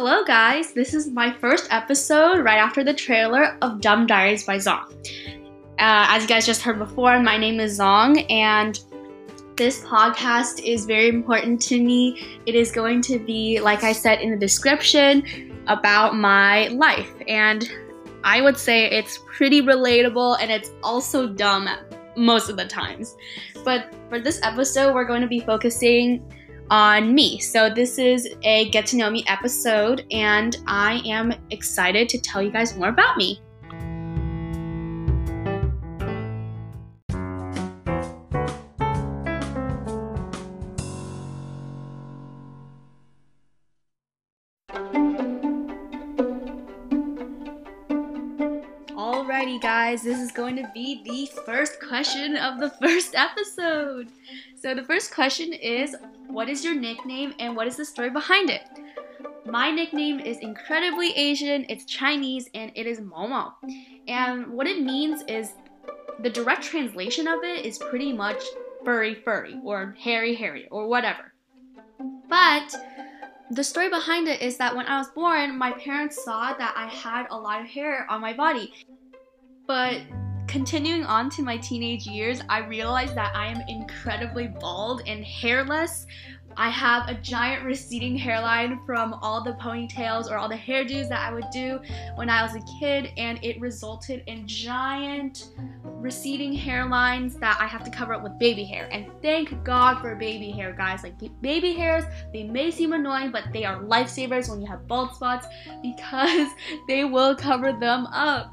Hello, guys. This is my first episode right after the trailer of Dumb Diaries by Zong. Uh, as you guys just heard before, my name is Zong, and this podcast is very important to me. It is going to be, like I said in the description, about my life. And I would say it's pretty relatable and it's also dumb most of the times. But for this episode, we're going to be focusing on me. So, this is a get to know me episode, and I am excited to tell you guys more about me. Alrighty, guys, this is going to be the first question of the first episode. So, the first question is What is your nickname and what is the story behind it? My nickname is incredibly Asian, it's Chinese, and it is Momo. And what it means is the direct translation of it is pretty much furry furry or hairy hairy or whatever. But the story behind it is that when I was born, my parents saw that I had a lot of hair on my body. But continuing on to my teenage years, I realized that I am incredibly bald and hairless. I have a giant receding hairline from all the ponytails or all the hairdos that I would do when I was a kid, and it resulted in giant receding hairlines that I have to cover up with baby hair. And thank God for baby hair, guys. Like baby hairs, they may seem annoying, but they are lifesavers when you have bald spots because they will cover them up.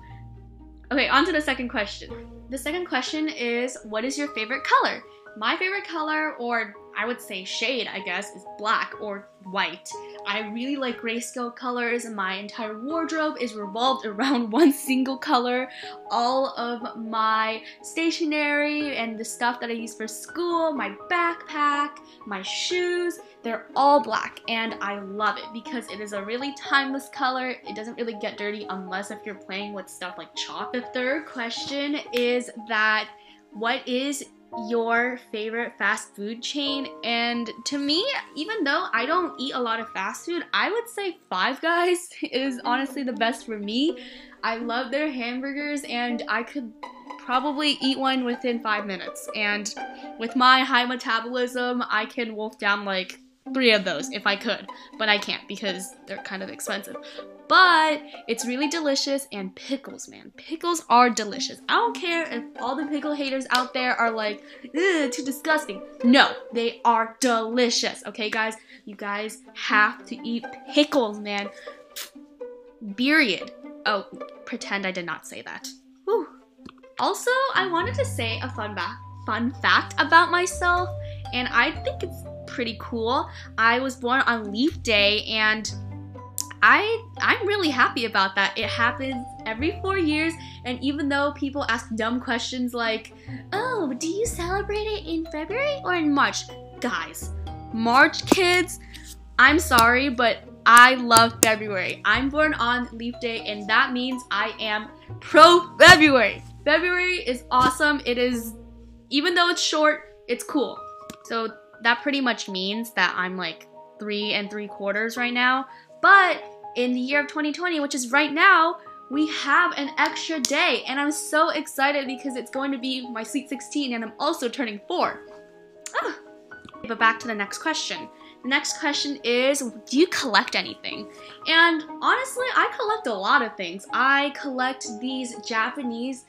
Okay, on to the second question. The second question is what is your favorite color? My favorite color, or I would say shade, I guess, is black or white. I really like grayscale colors. My entire wardrobe is revolved around one single color. All of my stationery and the stuff that I use for school, my backpack, my shoes, they're all black and I love it because it is a really timeless color. It doesn't really get dirty unless if you're playing with stuff like chalk. The third question is that what is your favorite fast food chain? And to me, even though I don't eat a lot of fast food, I would say Five Guys is honestly the best for me. I love their hamburgers and I could probably eat one within five minutes. And with my high metabolism, I can wolf down like three of those if I could, but I can't because they're kind of expensive. But it's really delicious and pickles, man. Pickles are delicious. I don't care if all the pickle haters out there are like, too disgusting. No, they are delicious. Okay, guys? You guys have to eat pickles, man. Period. Oh, pretend I did not say that. Whew. Also, I wanted to say a fun, ba- fun fact about myself, and I think it's pretty cool. I was born on Leap Day and I I'm really happy about that. It happens every 4 years and even though people ask dumb questions like, "Oh, do you celebrate it in February or in March?" Guys, March kids, I'm sorry, but I love February. I'm born on Leap Day and that means I am pro February. February is awesome. It is even though it's short, it's cool. So that pretty much means that I'm like three and three quarters right now. But in the year of 2020, which is right now, we have an extra day. And I'm so excited because it's going to be my Sweet 16 and I'm also turning four. Ah. But back to the next question. The next question is Do you collect anything? And honestly, I collect a lot of things. I collect these Japanese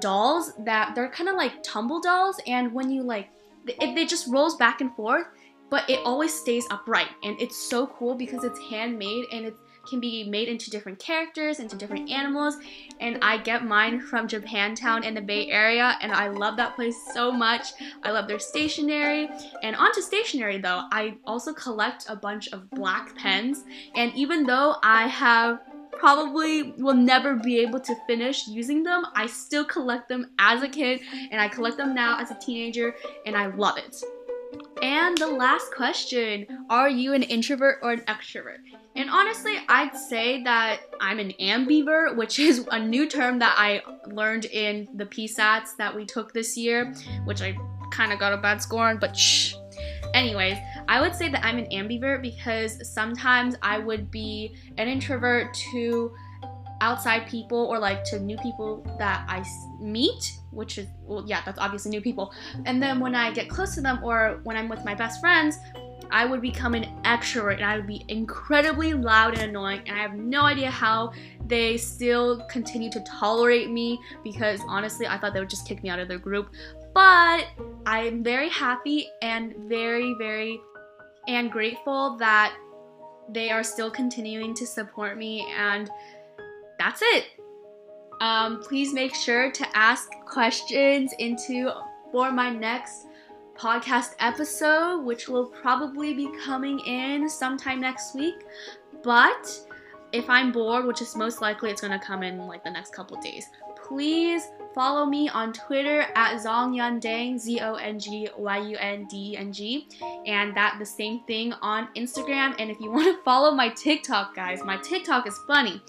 dolls that they're kind of like tumble dolls, and when you like it, it just rolls back and forth, but it always stays upright. And it's so cool because it's handmade and it can be made into different characters, into different animals. And I get mine from Japantown in the Bay Area, and I love that place so much. I love their stationery. And onto stationery though, I also collect a bunch of black pens. And even though I have probably will never be able to finish using them. I still collect them as a kid and I collect them now as a teenager and I love it. And the last question Are you an introvert or an extrovert? And honestly, I'd say that I'm an ambivert, which is a new term that I learned in the PSATs that we took this year, which I kind of got a bad score on, but shh. Anyways, I would say that I'm an ambivert because sometimes I would be an introvert to outside people or like to new people that I meet, which is, well, yeah, that's obviously new people. And then when I get close to them or when I'm with my best friends, I would become an extrovert and I would be incredibly loud and annoying. And I have no idea how they still continue to tolerate me because honestly, I thought they would just kick me out of their group. But I'm very happy and very, very and grateful that they are still continuing to support me and that's it. Um, please make sure to ask questions into for my next podcast episode, which will probably be coming in sometime next week. But if I'm bored, which is most likely it's gonna come in like the next couple days, please follow me on Twitter at Zongyundeng, Z O N G Y U N D N G, and that the same thing on Instagram. And if you want to follow my TikTok, guys, my TikTok is funny.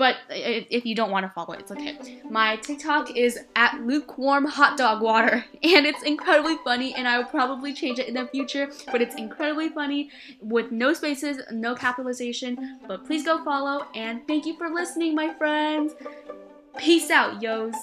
But if you don't want to follow it, it's okay. My TikTok is at lukewarm hot dog water, and it's incredibly funny. And I will probably change it in the future, but it's incredibly funny with no spaces, no capitalization. But please go follow, and thank you for listening, my friends. Peace out, yos.